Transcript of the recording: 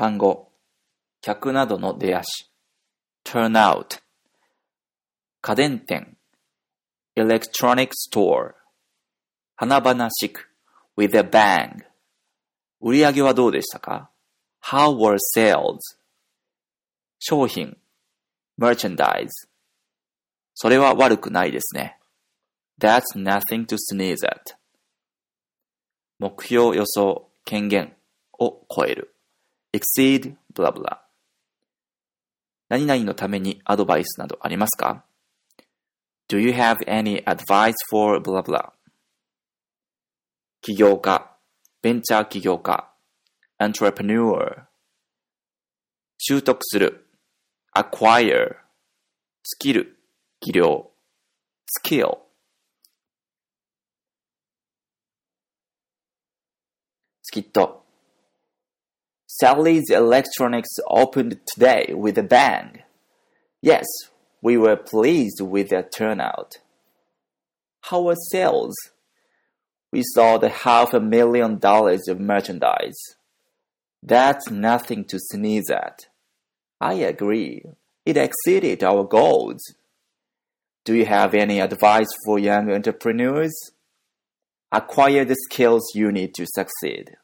単語、客などの出足。turn out。家電店。electronic store。華々しく。with a bang。売り上げはどうでしたか ?How were sales? 商品。merchandise。それは悪くないですね。That's nothing to sneeze at. 目標予想、権限を超える。Exceed, blah blah. 何々のためにアドバイスなどありますか ?Do you have any advice for blah blah? 起業家、ベンチャー起業家、entrepreneur 習得する、acquire スキル、技量、skill スキット Sally's Electronics opened today with a bang. Yes, we were pleased with the turnout. How were sales? We sold half a million dollars of merchandise. That's nothing to sneeze at. I agree. It exceeded our goals. Do you have any advice for young entrepreneurs? Acquire the skills you need to succeed.